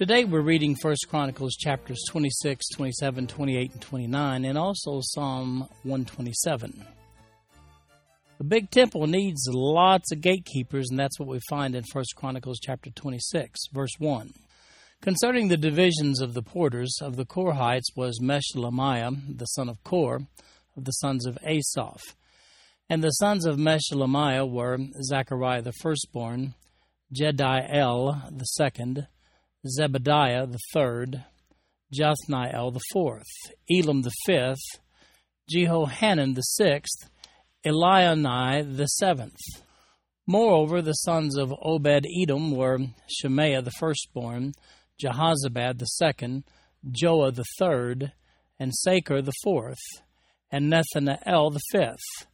Today we're reading 1 Chronicles chapters 26, 27, 28, and 29, and also Psalm 127. The big temple needs lots of gatekeepers, and that's what we find in 1 Chronicles chapter 26, verse 1. Concerning the divisions of the porters of the Korhites was Meshelemiah, the son of Kor, of the sons of Asaph. And the sons of Meshelemiah were Zechariah the firstborn, Jediael the second, Zebadiah the third, Jathniel the fourth, Elam the fifth, Jehohanan the sixth, Elioenai the seventh. Moreover, the sons of Obed Edom were Shemaiah the firstborn, Jehozabad the second, Joah the third, and Sacar the fourth, and Nethanel the fifth,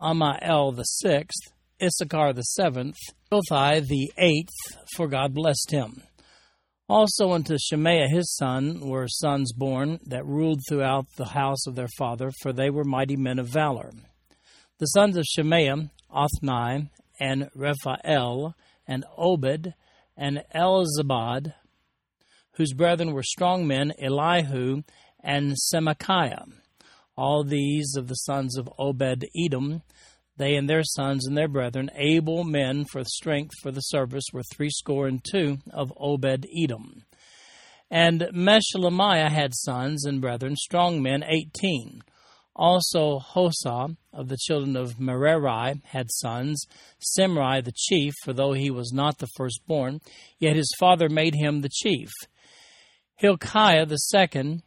Ammiel the sixth, Issachar the seventh, Jothai the eighth, for God blessed him. Also unto Shemaiah his son were sons born that ruled throughout the house of their father, for they were mighty men of valor. The sons of Shemaiah, Othni, and Rephael, and Obed, and Elzabad, whose brethren were strong men, Elihu, and Semachiah. All these of the sons of Obed Edom, they and their sons and their brethren, able men for strength for the service, were threescore and two of Obed Edom. And Meshelemiah had sons and brethren, strong men, eighteen. Also Hosah of the children of Merari had sons, Simri the chief, for though he was not the firstborn, yet his father made him the chief. Hilkiah the second,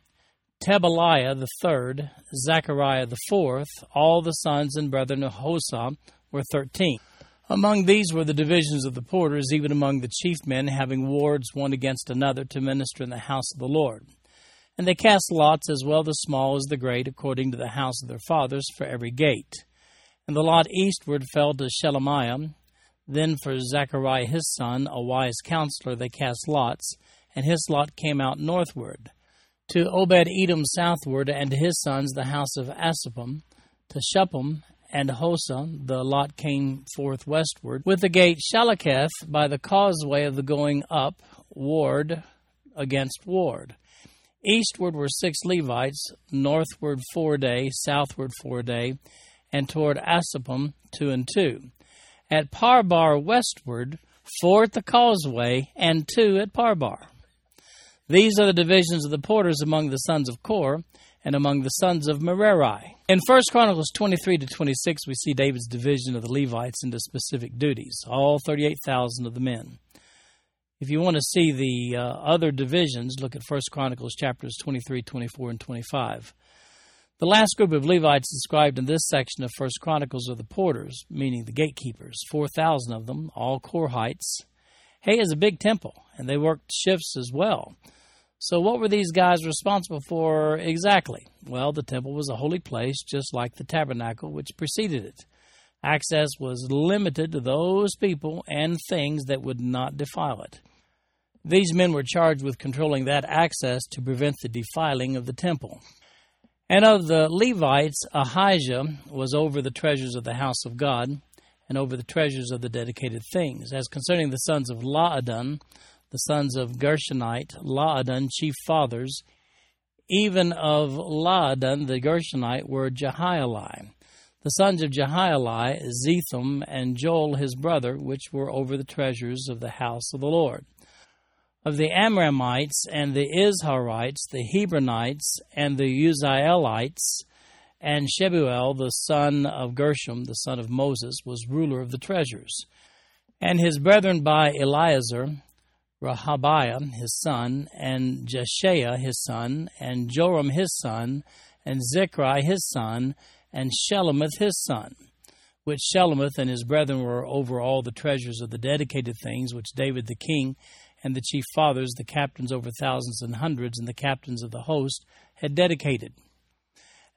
Tebaliah the third, Zechariah the fourth, all the sons and brethren of Hosah were thirteen. Among these were the divisions of the porters, even among the chief men, having wards one against another to minister in the house of the Lord. And they cast lots, as well the small as the great, according to the house of their fathers, for every gate. And the lot eastward fell to Shelemiah. Then for Zechariah his son, a wise counselor, they cast lots, and his lot came out northward to Obed Edom southward, and to his sons the house of Asuppim, to Shuppim and Hosah, the lot came forth westward, with the gate Shallecheth by the causeway of the going up, ward against ward. Eastward were six Levites, northward four day, southward four day, and toward Asuppim two and two. At Parbar westward, four at the causeway, and two at Parbar. These are the divisions of the porters among the sons of Kor and among the sons of Merari. In 1 Chronicles 23 to 26, we see David's division of the Levites into specific duties, all 38,000 of the men. If you want to see the uh, other divisions, look at 1 Chronicles chapters 23, 24, and 25. The last group of Levites described in this section of 1 Chronicles are the porters, meaning the gatekeepers, 4,000 of them, all Korhites. Hay is a big temple, and they worked shifts as well. So, what were these guys responsible for exactly? Well, the temple was a holy place, just like the tabernacle which preceded it. Access was limited to those people and things that would not defile it. These men were charged with controlling that access to prevent the defiling of the temple. And of the Levites, Ahijah was over the treasures of the house of God and over the treasures of the dedicated things. As concerning the sons of Laadan, the sons of Gershonite, Laadan, chief fathers. Even of Laadan the Gershonite were Jehieli. The sons of Jehieli, Zetham, and Joel his brother, which were over the treasures of the house of the Lord. Of the Amramites and the Izharites, the Hebronites, and the Uzzielites, and Shebuel, the son of Gershom, the son of Moses, was ruler of the treasures. And his brethren by Eleazar, Rehabiah his son, and Jeshaiah his son, and Joram his son, and Zichri his son, and Shelomith his son, which Shelomith and his brethren were over all the treasures of the dedicated things which David the king and the chief fathers, the captains over thousands and hundreds, and the captains of the host had dedicated.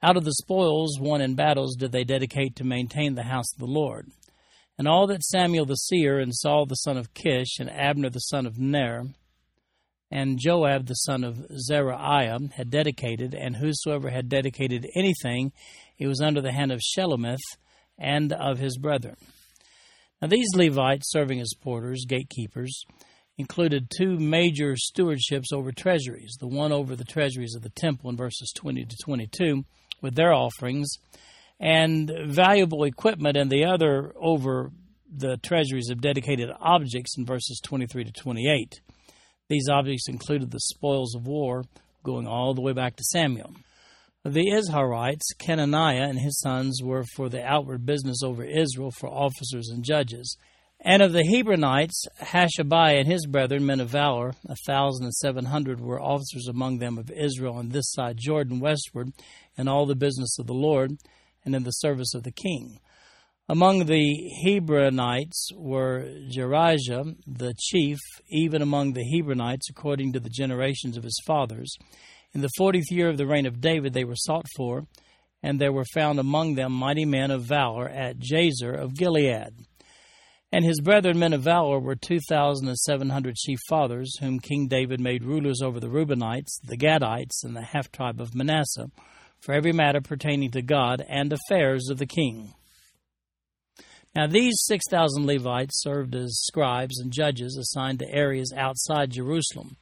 Out of the spoils won in battles did they dedicate to maintain the house of the Lord. And all that Samuel the seer, and Saul the son of Kish, and Abner the son of Ner, and Joab the son of Zeruiah had dedicated, and whosoever had dedicated anything, it was under the hand of Shelomith and of his brethren. Now these Levites, serving as porters, gatekeepers, included two major stewardships over treasuries the one over the treasuries of the temple in verses 20 to 22 with their offerings and valuable equipment, and the other over the treasuries of dedicated objects in verses 23 to 28. These objects included the spoils of war going all the way back to Samuel. The Izharites, Kenaniah and his sons were for the outward business over Israel for officers and judges. And of the Hebronites, Hashabiah and his brethren, men of valor, a thousand and seven hundred were officers among them of Israel on this side Jordan westward, in all the business of the Lord, and in the service of the king. Among the Hebronites were Jerijah, the chief, even among the Hebronites, according to the generations of his fathers. In the fortieth year of the reign of David they were sought for, and there were found among them mighty men of valor at Jazer of Gilead. And his brethren, men of valor, were two thousand and seven hundred chief fathers, whom King David made rulers over the Reubenites, the Gadites, and the half tribe of Manasseh, for every matter pertaining to God and affairs of the king. Now, these 6,000 Levites served as scribes and judges assigned to areas outside Jerusalem.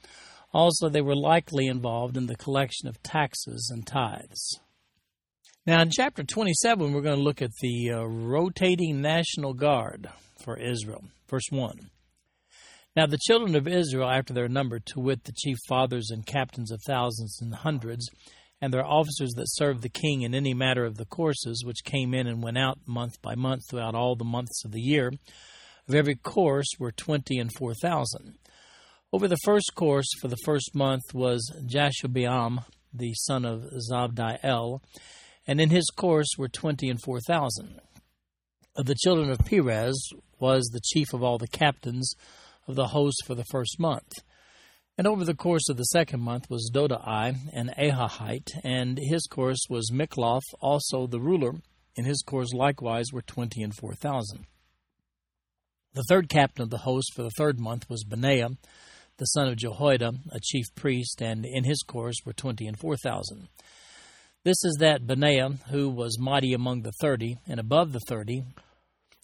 Also, they were likely involved in the collection of taxes and tithes. Now, in chapter 27, we're going to look at the uh, rotating National Guard for Israel. Verse 1. Now the children of Israel, after their number, to wit, the chief fathers and captains of thousands and hundreds, and their officers that served the king in any matter of the courses, which came in and went out month by month throughout all the months of the year, of every course were twenty and four thousand. Over the first course for the first month was Jashobeam, the son of Zabdiel, and in his course were twenty and four thousand. Of the children of Perez was the chief of all the captains of the host for the first month. And over the course of the second month was Dodai and Ahohite, and his course was Mikloth, also the ruler. In his course likewise were twenty and four thousand. The third captain of the host for the third month was Benaiah, the son of Jehoiada, a chief priest, and in his course were twenty and four thousand. This is that Benaiah who was mighty among the thirty, and above the thirty,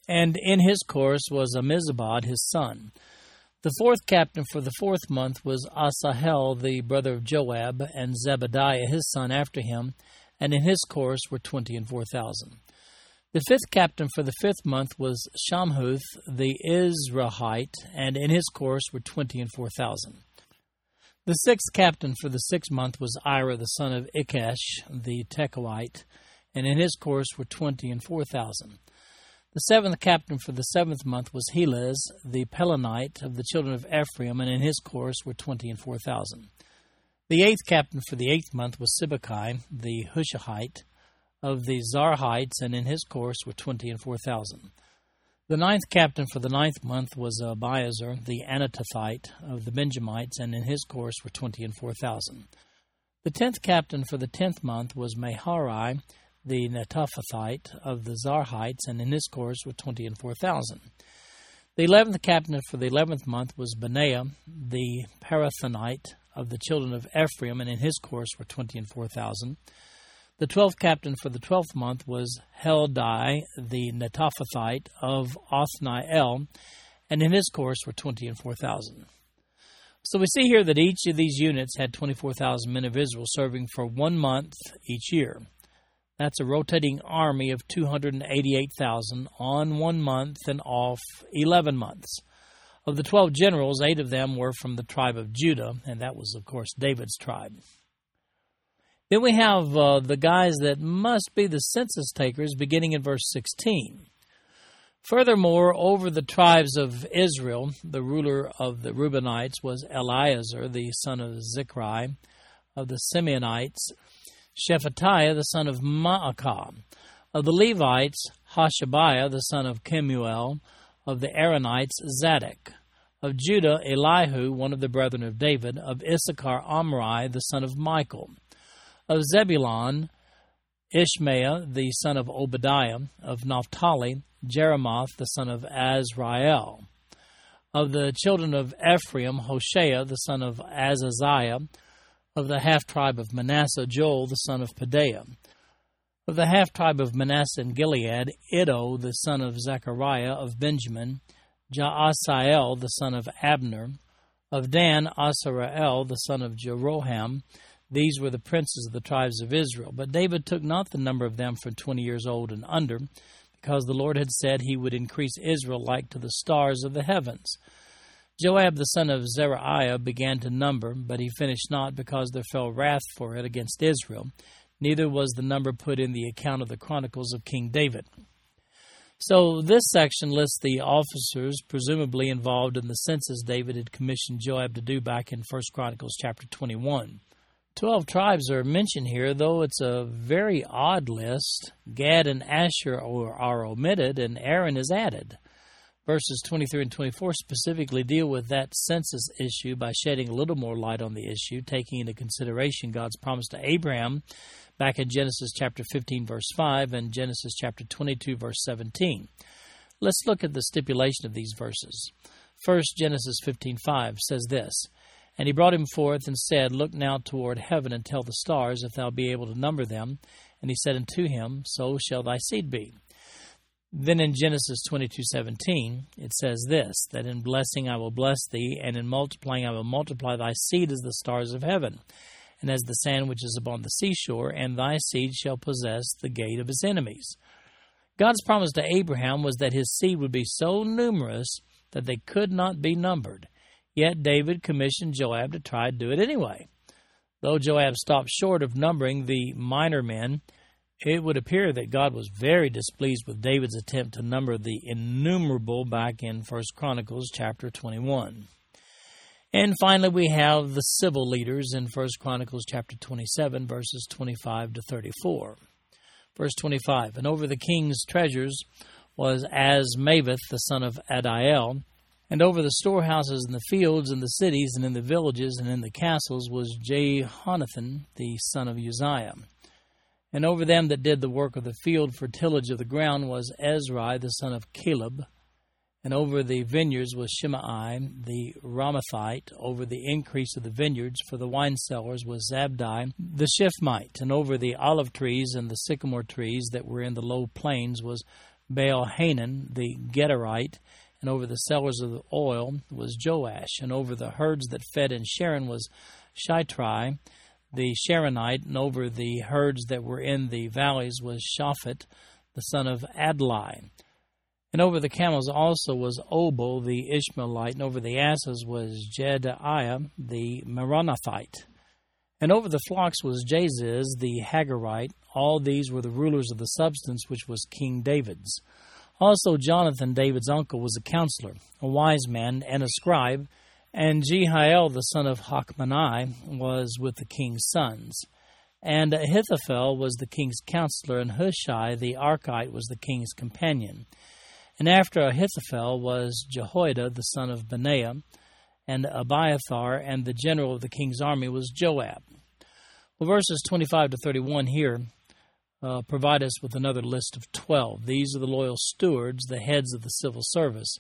and in his course was Ammizabad his son. The fourth captain for the fourth month was Asahel, the brother of Joab, and Zebadiah his son after him, and in his course were twenty and four thousand. The fifth captain for the fifth month was Shamhuth the Izrahite, and in his course were twenty and four thousand. The sixth captain for the sixth month was Ira the son of Ikkesh the Tekoite, and in his course were twenty and four thousand. The seventh captain for the seventh month was Helez, the Pelonite of the children of Ephraim, and in his course were twenty and four thousand. The eighth captain for the eighth month was Sibbecai, the Hushathite of the Zarhites, and in his course were twenty and four thousand. The ninth captain for the ninth month was uh, Abiezer, the Anatothite of the Benjamites, and in his course were twenty and four thousand. The tenth captain for the tenth month was Maharai, the Netophathite of the Zarhites, and in his course were twenty and four thousand. The eleventh captain for the eleventh month was Benaiah, the Pirathonite of the children of Ephraim, and in his course were twenty and four thousand. The twelfth captain for the twelfth month was Heldai, the Netophathite of Othniel, and in his course were twenty and four thousand. So we see here that each of these units had 24,000 men of Israel serving for one month each year. That's a rotating army of 288,000 on one month and off 11 months. Of the 12 generals, eight of them were from the tribe of Judah, and that was, of course, David's tribe. Then we have uh, the guys that must be the census takers, beginning in verse 16. Furthermore, over the tribes of Israel, the ruler of the Reubenites was Eleazar, the son of Zichri, of the Simeonites, Shephatiah the son of Maacah. Of the Levites, Hashabiah the son of Kemuel. Of the Aaronites, Zadok. Of Judah, Elihu, one of the brethren of David. Of Issachar, Omri, the son of Michael. Of Zebulun, Ishmael, the son of Obadiah. Of Naphtali, Jeremoth, the son of Azrael. Of the children of Ephraim, Hoshea, the son of Azaziah. Of the half tribe of Manasseh, Joel, the son of Pedaiah. Of the half tribe of Manasseh and Gilead, Iddo, the son of Zechariah of Benjamin, Jaasiel, the son of Abner, of Dan, Azareel, the son of Jeroham. These were the princes of the tribes of Israel. But David took not the number of them from twenty years old and under, because the Lord had said he would increase Israel like to the stars of the heavens. Joab the son of Zeruiah began to number, but he finished not, because there fell wrath for it against Israel neither was the number put in the account of the Chronicles of King David. So this section lists the officers presumably involved in the census David had commissioned Joab to do back in 1 Chronicles chapter 21. Twelve tribes are mentioned here, though it's a very odd list. Gad and Asher are omitted, and Aaron is added. Verses 23 and 24 specifically deal with that census issue by shedding a little more light on the issue, taking into consideration God's promise to Abraham back in Genesis chapter 15, verse 5, and Genesis chapter 22, verse 17. Let's look at the stipulation of these verses. First, Genesis 15:5 says this, And he brought him forth and said, Look now toward heaven and tell the stars, if thou be able to number them. And he said unto him, So shall thy seed be. Then in Genesis 22:17 it says this, that in blessing I will bless thee, and in multiplying I will multiply thy seed as the stars of heaven and as the sand which is upon the seashore, and thy seed shall possess the gate of his enemies. God's promise to Abraham was that his seed would be so numerous that they could not be numbered. Yet David commissioned Joab to try to do it anyway. Though Joab stopped short of numbering the minor men, it would appear that God was very displeased with David's attempt to number the innumerable back in 1 Chronicles chapter 21. And finally, we have the civil leaders in 1 Chronicles chapter 27, verses 25 to 34. Verse 25 And over the king's treasures was Azmaveth the son of Adiel, and over the storehouses in the fields and the cities and in the villages and in the castles was Jehonathan the son of Uzziah. And over them that did the work of the field for tillage of the ground was Ezri the son of Caleb and over the vineyards was Shimei the Ramathite. Over the increase of the vineyards for the wine cellars was Zabdi the Shiphmite. And over the olive trees and the sycamore trees that were in the low plains was Baal Hanan the Gederite. And over the cellars of the oil was Joash. And over the herds that fed in Sharon was Shitrai the Sharonite. And over the herds that were in the valleys was Shaphat the son of Adlai. And over the camels also was Obal the Ishmaelite, and over the asses was Jedaiah the Meronothite. And over the flocks was Jaziz the Hagarite. All these were the rulers of the substance which was King David's. Also Jonathan, David's uncle, was a counselor, a wise man, and a scribe. And Jehiel the son of Hachmoni was with the king's sons. And Ahithophel was the king's counselor, and Hushai the Archite was the king's companion. And after Ahithophel was Jehoiada the son of Benaiah, and Abiathar, and the general of the king's army was Joab. Well, verses 25 to 31 here uh, provide us with another list of 12. These are the loyal stewards, the heads of the civil service.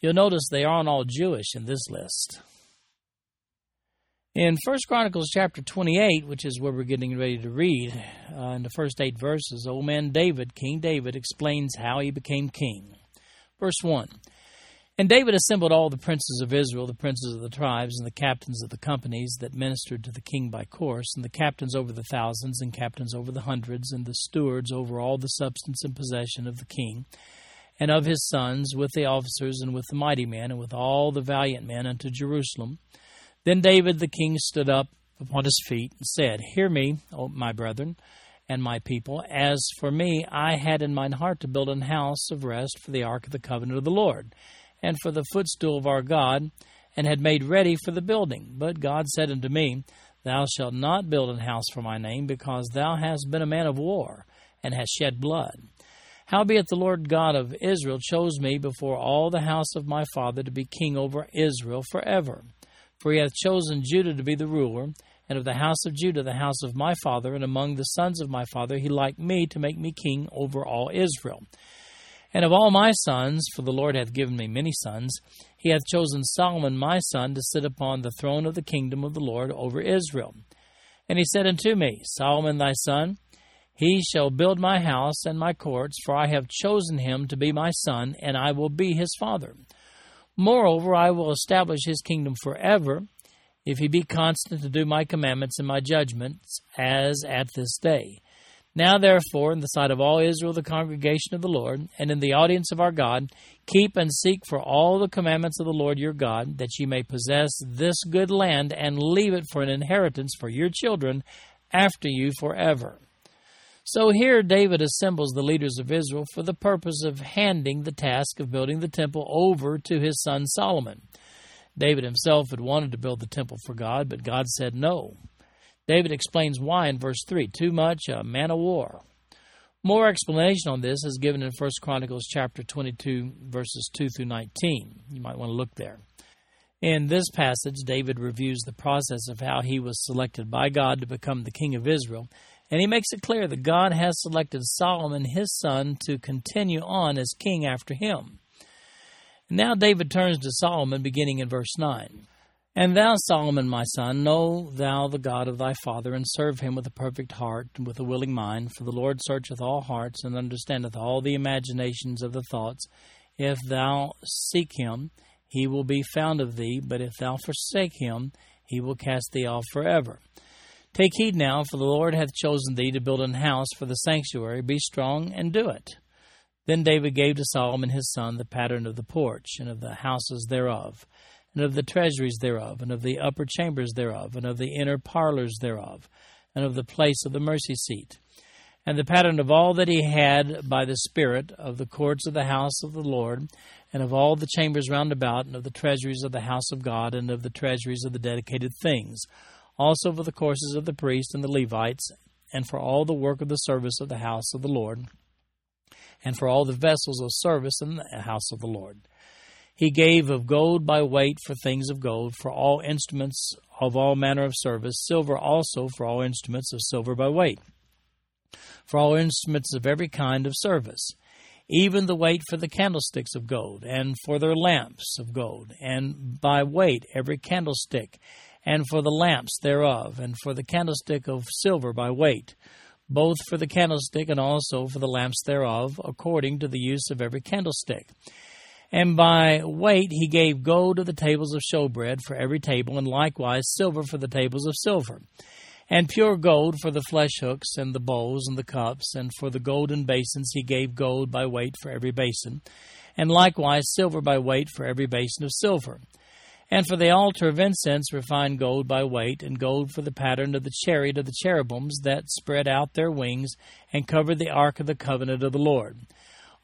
You'll notice they aren't all Jewish in this list. In 1 Chronicles chapter 28, which is where we're getting ready to read, uh, in the first eight verses, old man David, King David, explains how he became king. Verse 1 And David assembled all the princes of Israel, the princes of the tribes, and the captains of the companies that ministered to the king by course, and the captains over the thousands, and captains over the hundreds, and the stewards over all the substance and possession of the king, and of his sons, with the officers, and with the mighty men, and with all the valiant men unto Jerusalem. Then David the king stood up upon his feet, and said, Hear me, O my brethren and my people. As for me, I had in mine heart to build an house of rest for the ark of the covenant of the Lord, and for the footstool of our God, and had made ready for the building. But God said unto me, Thou shalt not build an house for my name, because thou hast been a man of war, and hast shed blood. Howbeit the Lord God of Israel chose me before all the house of my father to be king over Israel forever. For he hath chosen Judah to be the ruler, and of the house of Judah the house of my father, and among the sons of my father he liked me to make me king over all Israel. And of all my sons, for the Lord hath given me many sons, he hath chosen Solomon my son to sit upon the throne of the kingdom of the Lord over Israel. And he said unto me, Solomon thy son, he shall build my house and my courts, for I have chosen him to be my son, and I will be his father. Moreover, I will establish his kingdom forever, if he be constant to do my commandments and my judgments, as at this day. Now, therefore, in the sight of all Israel, the congregation of the Lord, and in the audience of our God, keep and seek for all the commandments of the Lord your God, that ye may possess this good land and leave it for an inheritance for your children after you forever. So here David assembles the leaders of Israel for the purpose of handing the task of building the temple over to his son Solomon. David himself had wanted to build the temple for God, but God said no. David explains why in verse 3 too much a man of war. More explanation on this is given in 1 Chronicles chapter 22 verses 2 through 19. You might want to look there. In this passage, David reviews the process of how he was selected by God to become the king of Israel and he makes it clear that God has selected Solomon, his son, to continue on as king after him. Now David turns to Solomon, beginning in verse 9. And thou, Solomon, my son, know thou the God of thy father, and serve him with a perfect heart and with a willing mind. For the Lord searcheth all hearts, and understandeth all the imaginations of the thoughts. If thou seek him, he will be found of thee, but if thou forsake him, he will cast thee off forever. Take heed now, for the Lord hath chosen thee to build an house for the sanctuary. Be strong and do it. Then David gave to Solomon his son the pattern of the porch, and of the houses thereof, and of the treasuries thereof, and of the upper chambers thereof, and of the inner parlors thereof, and of the place of the mercy seat, and the pattern of all that he had by the Spirit of the courts of the house of the Lord, and of all the chambers round about, and of the treasuries of the house of God, and of the treasuries of the dedicated things also for the courses of the priests and the Levites, and for all the work of the service of the house of the Lord, and for all the vessels of service in the house of the Lord. He gave of gold by weight for things of gold, for all instruments of all manner of service, silver also for all instruments of silver by weight, for all instruments of every kind of service, even the weight for the candlesticks of gold, and for their lamps of gold, and by weight every candlestick, and for the lamps thereof, and for the candlestick of silver by weight, both for the candlestick and also for the lamps thereof, according to the use of every candlestick. And by weight he gave gold to the tables of showbread for every table, and likewise silver for the tables of silver, and pure gold for the flesh hooks, and the bowls, and the cups, and for the golden basins he gave gold by weight for every basin, and likewise silver by weight for every basin of silver and for the altar of incense, refined gold by weight, and gold for the pattern of the chariot of the cherubims that spread out their wings and covered the ark of the covenant of the Lord.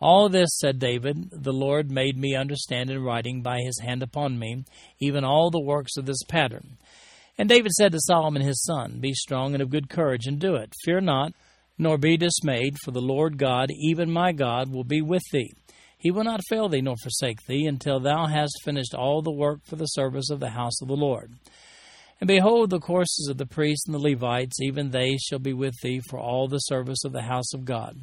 All this, said David, the Lord made me understand in writing by his hand upon me, even all the works of this pattern. And David said to Solomon his son, Be strong and of good courage, and do it. Fear not, nor be dismayed, for the Lord God, even my God, will be with thee. He will not fail thee nor forsake thee until thou hast finished all the work for the service of the house of the Lord. And behold, the courses of the priests and the Levites, even they shall be with thee for all the service of the house of God.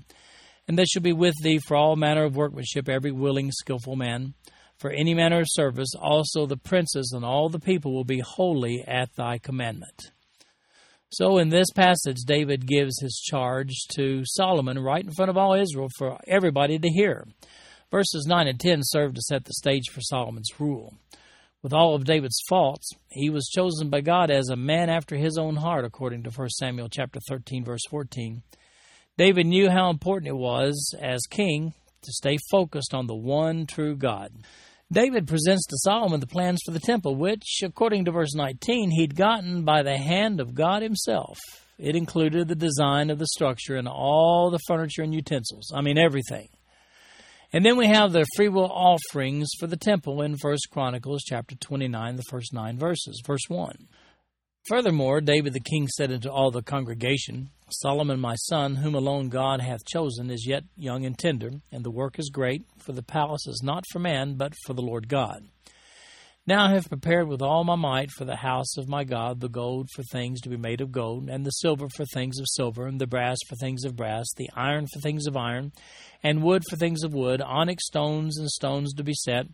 And they shall be with thee for all manner of workmanship, every willing, skilful man. For any manner of service, also the princes and all the people will be holy at thy commandment. So, in this passage, David gives his charge to Solomon right in front of all Israel for everybody to hear. Verses 9 and 10 serve to set the stage for Solomon's rule. With all of David's faults, he was chosen by God as a man after his own heart, according to 1 Samuel chapter 13, verse 14. David knew how important it was as king to stay focused on the one true God. David presents to Solomon the plans for the temple, which, according to verse 19, he'd gotten by the hand of God himself. It included the design of the structure and all the furniture and utensils. I mean, everything. And then we have the freewill offerings for the temple in First Chronicles chapter 29, the first nine verses. Verse 1. Furthermore, David the king said unto all the congregation, Solomon my son, whom alone God hath chosen, is yet young and tender, and the work is great, for the palace is not for man, but for the Lord God. Now I have prepared with all my might for the house of my God the gold for things to be made of gold, and the silver for things of silver, and the brass for things of brass, the iron for things of iron, and wood for things of wood, onyx stones and stones to be set,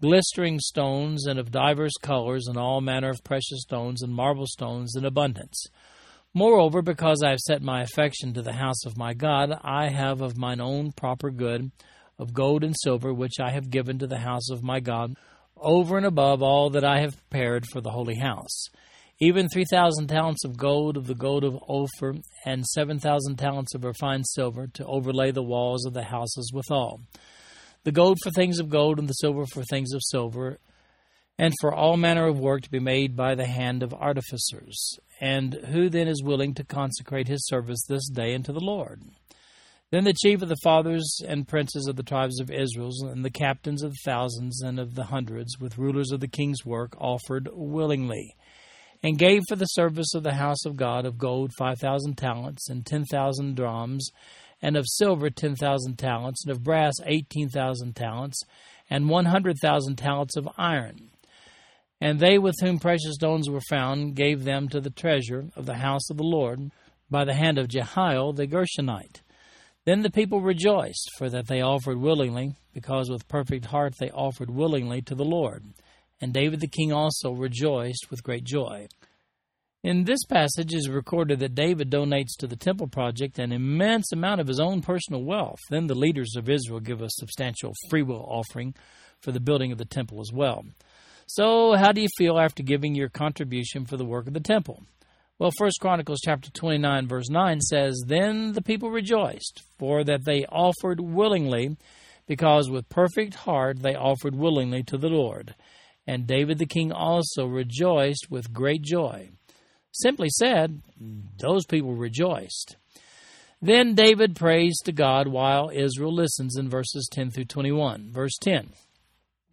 glistering stones and of divers colors, and all manner of precious stones and marble stones in abundance. Moreover, because I have set my affection to the house of my God, I have of mine own proper good, of gold and silver, which I have given to the house of my God, over and above all that I have prepared for the holy house. Even three thousand talents of gold of the gold of Ophir, and seven thousand talents of refined silver, to overlay the walls of the houses withal. The gold for things of gold, and the silver for things of silver, and for all manner of work to be made by the hand of artificers. And who then is willing to consecrate his service this day unto the Lord? Then the chief of the fathers and princes of the tribes of Israel, and the captains of the thousands and of the hundreds, with rulers of the king's work, offered willingly, and gave for the service of the house of God of gold five thousand talents, and ten thousand drams, and of silver ten thousand talents, and of brass eighteen thousand talents, and one hundred thousand talents of iron and they with whom precious stones were found gave them to the treasure of the house of the Lord by the hand of Jehiel the Gershonite. Then the people rejoiced, for that they offered willingly, because with perfect heart they offered willingly to the Lord. And David the king also rejoiced with great joy. In this passage is recorded that David donates to the temple project an immense amount of his own personal wealth. Then the leaders of Israel give a substantial freewill offering for the building of the temple as well. So, how do you feel after giving your contribution for the work of the temple? Well, 1 Chronicles chapter 29 verse 9 says, "Then the people rejoiced, for that they offered willingly, because with perfect heart they offered willingly to the Lord. And David the king also rejoiced with great joy." Simply said, those people rejoiced. Then David prays to God while Israel listens in verses 10 through 21. Verse 10.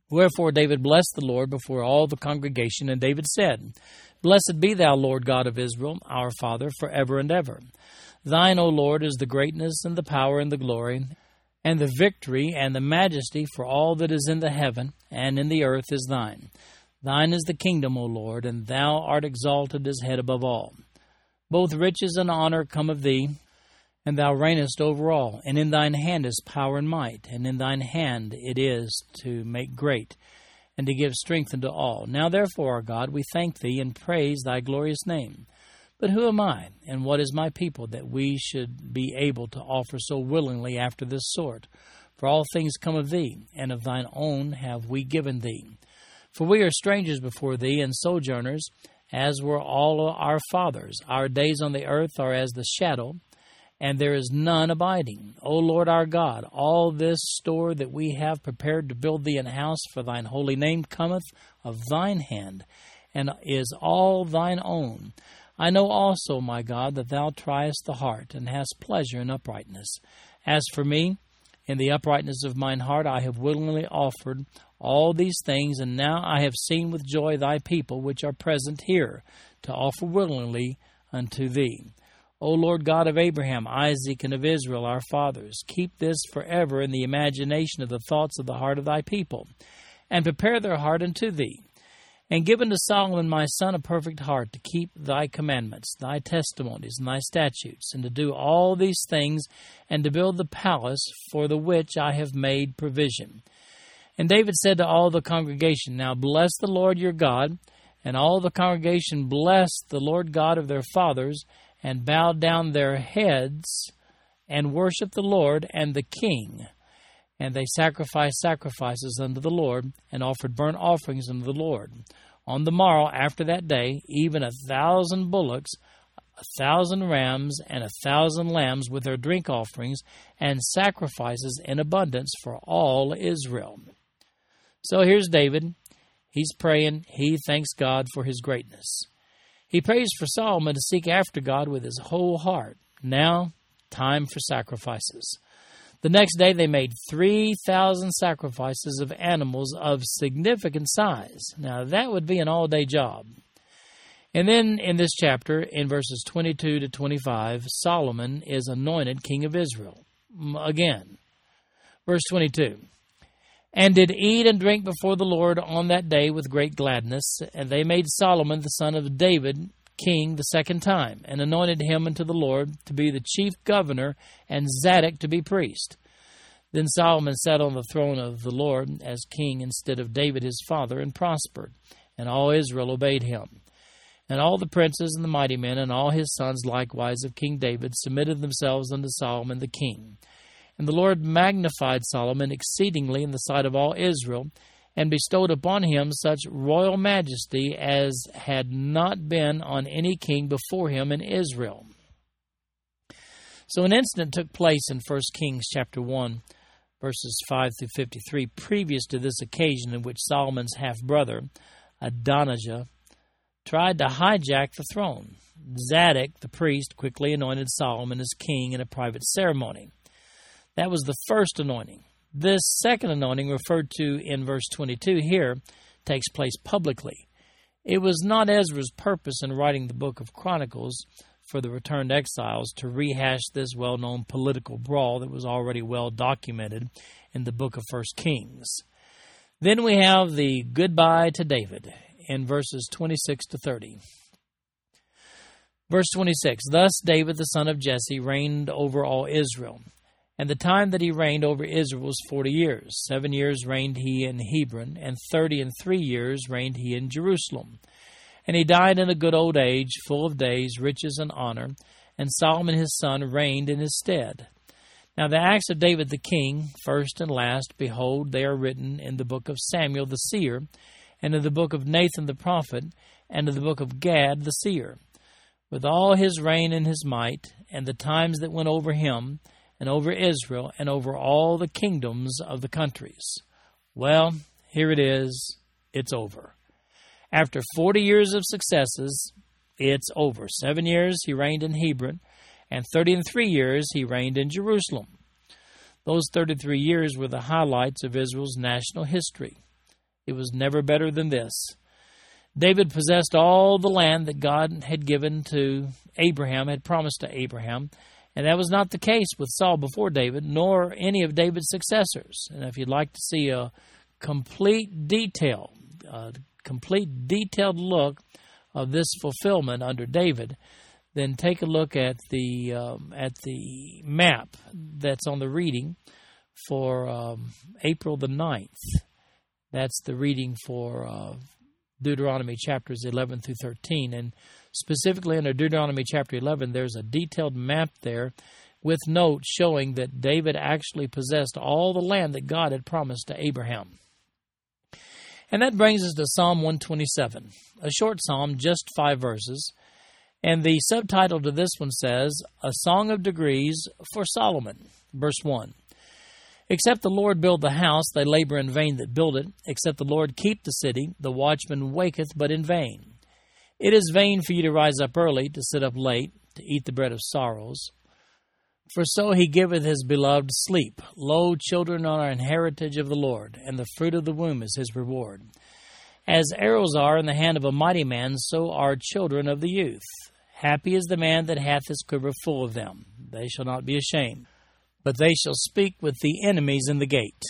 Wherefore David blessed the Lord before all the congregation, and David said, Blessed be thou, Lord God of Israel, our Father, for ever and ever. Thine, O Lord, is the greatness and the power and the glory, and the victory and the majesty, for all that is in the heaven and in the earth is thine. Thine is the kingdom, O Lord, and thou art exalted as head above all. Both riches and honor come of thee, and thou reignest over all, and in thine hand is power and might, and in thine hand it is to make great, and to give strength unto all. Now therefore, our God, we thank thee and praise thy glorious name. But who am I, and what is my people, that we should be able to offer so willingly after this sort? For all things come of thee, and of thine own have we given thee. For we are strangers before thee, and sojourners, as were all our fathers. Our days on the earth are as the shadow and there is none abiding. O Lord our God, all this store that we have prepared to build thee an house for thine holy name cometh of thine hand, and is all thine own. I know also, my God, that thou triest the heart, and hast pleasure in uprightness. As for me, in the uprightness of mine heart I have willingly offered all these things, and now I have seen with joy thy people which are present here, to offer willingly unto thee. O Lord God of Abraham, Isaac, and of Israel, our fathers, keep this forever in the imagination of the thoughts of the heart of thy people, and prepare their heart unto thee. And give unto Solomon my son a perfect heart to keep thy commandments, thy testimonies, and thy statutes, and to do all these things, and to build the palace for the which I have made provision. And David said to all the congregation, Now bless the Lord your God. And all the congregation blessed the Lord God of their fathers, and bowed down their heads and worshiped the Lord and the king. And they sacrificed sacrifices unto the Lord and offered burnt offerings unto the Lord. On the morrow after that day, even a thousand bullocks, a thousand rams, and a thousand lambs with their drink offerings and sacrifices in abundance for all Israel. So here's David. He's praying. He thanks God for his greatness. He prays for Solomon to seek after God with his whole heart. Now, time for sacrifices. The next day, they made 3,000 sacrifices of animals of significant size. Now, that would be an all day job. And then in this chapter, in verses 22 to 25, Solomon is anointed king of Israel. Again, verse 22 And did eat and drink before the Lord on that day with great gladness. And they made Solomon the son of David king the second time, and anointed him unto the Lord to be the chief governor, and Zadok to be priest. Then Solomon sat on the throne of the Lord as king instead of David his father, and prospered, and all Israel obeyed him. And all the princes and the mighty men and all his sons likewise of King David submitted themselves unto Solomon the king. And the Lord magnified Solomon exceedingly in the sight of all Israel, and bestowed upon him such royal majesty as had not been on any king before him in Israel. So an incident took place in 1 Kings chapter 1 verses 5 through 53 previous to this occasion in which Solomon's half brother Adonijah tried to hijack the throne. Zadok, the priest, quickly anointed Solomon as king in a private ceremony. That was the first anointing. This second anointing, referred to in verse 22 here, takes place publicly. It was not Ezra's purpose in writing the book of Chronicles for the returned exiles to rehash this well known political brawl that was already well documented in the book of First Kings. Then we have the goodbye to David in verses 26 to 30. Verse 26 Thus David the son of Jesse reigned over all Israel. And the time that he reigned over Israel was forty years. Seven years reigned he in Hebron, and thirty and three years reigned he in Jerusalem. And he died in a good old age, full of days, riches, and honor. And Solomon his son reigned in his stead. Now the acts of David the king, first and last, behold, they are written in the book of Samuel the seer, and in the book of Nathan the prophet, and in the book of Gad the seer, with all his reign and his might, and the times that went over him, and over Israel, and over all the kingdoms of the countries. Well, here it is. It's over. After 40 years of successes, it's over. Seven years he reigned in Hebron, and 33 years he reigned in Jerusalem. Those 33 years were the highlights of Israel's national history. It was never better than this. David possessed all the land that God had given to Abraham, had promised to Abraham, and that was not the case with Saul before David, nor any of David's successors. And if you'd like to see a complete detail, a complete detailed look of this fulfillment under David, then take a look at the um, at the map that's on the reading for um, April the 9th. That's the reading for uh, Deuteronomy chapters 11 through 13. And specifically under Deuteronomy chapter 11, there's a detailed map there with notes showing that David actually possessed all the land that God had promised to Abraham. And that brings us to Psalm 127, a short psalm, just five verses. And the subtitle to this one says, A Song of Degrees for Solomon. Verse 1. Except the Lord build the house, they labor in vain that build it. Except the Lord keep the city, the watchman waketh but in vain. It is vain for you to rise up early, to sit up late, to eat the bread of sorrows. For so he giveth his beloved sleep. Lo, children are an heritage of the Lord, and the fruit of the womb is his reward. As arrows are in the hand of a mighty man, so are children of the youth. Happy is the man that hath his quiver full of them. They shall not be ashamed but they shall speak with the enemies in the gate.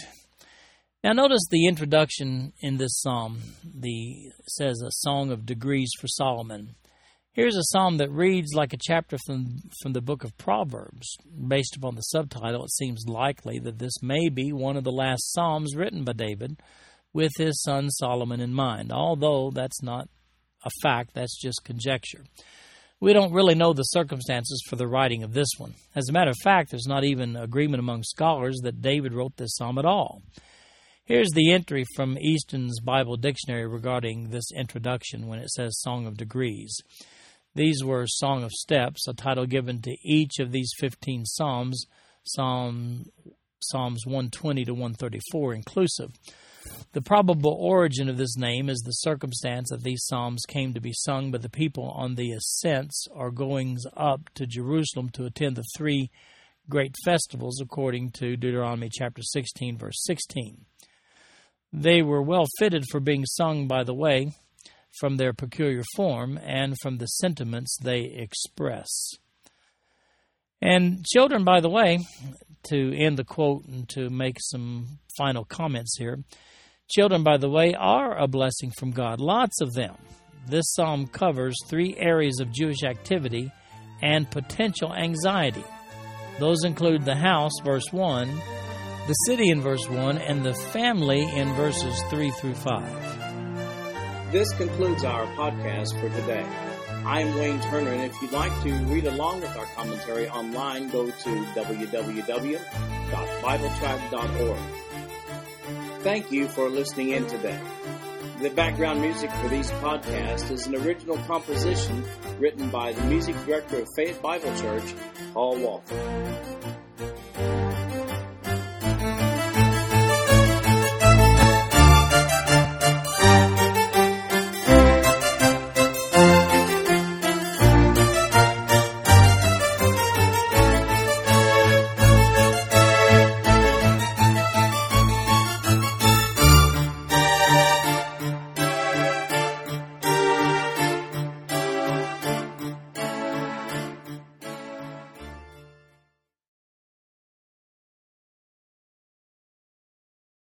Now, notice the introduction in this psalm. The says a song of degrees for Solomon. Here's a psalm that reads like a chapter from from the book of Proverbs. Based upon the subtitle, it seems likely that this may be one of the last psalms written by David, with his son Solomon in mind. Although that's not a fact, that's just conjecture. We don't really know the circumstances for the writing of this one. As a matter of fact, there's not even agreement among scholars that David wrote this psalm at all. Here's the entry from Easton's Bible Dictionary regarding this introduction when it says Song of Degrees. These were Song of Steps, a title given to each of these 15 psalms, Psalm, Psalms 120 to 134 inclusive. The probable origin of this name is the circumstance that these psalms came to be sung by the people on the ascents or goings up to Jerusalem to attend the three great festivals, according to Deuteronomy chapter 16, verse 16. They were well fitted for being sung by the way, from their peculiar form and from the sentiments they express. And children, by the way, to end the quote and to make some final comments here, children, by the way, are a blessing from God, lots of them. This psalm covers three areas of Jewish activity and potential anxiety. Those include the house, verse 1, the city in verse 1, and the family in verses 3 through 5. This concludes our podcast for today. I'm Wayne Turner, and if you'd like to read along with our commentary online, go to www.bibletrack.org. Thank you for listening in today. The background music for these podcasts is an original composition written by the music director of Faith Bible Church, Paul Walker.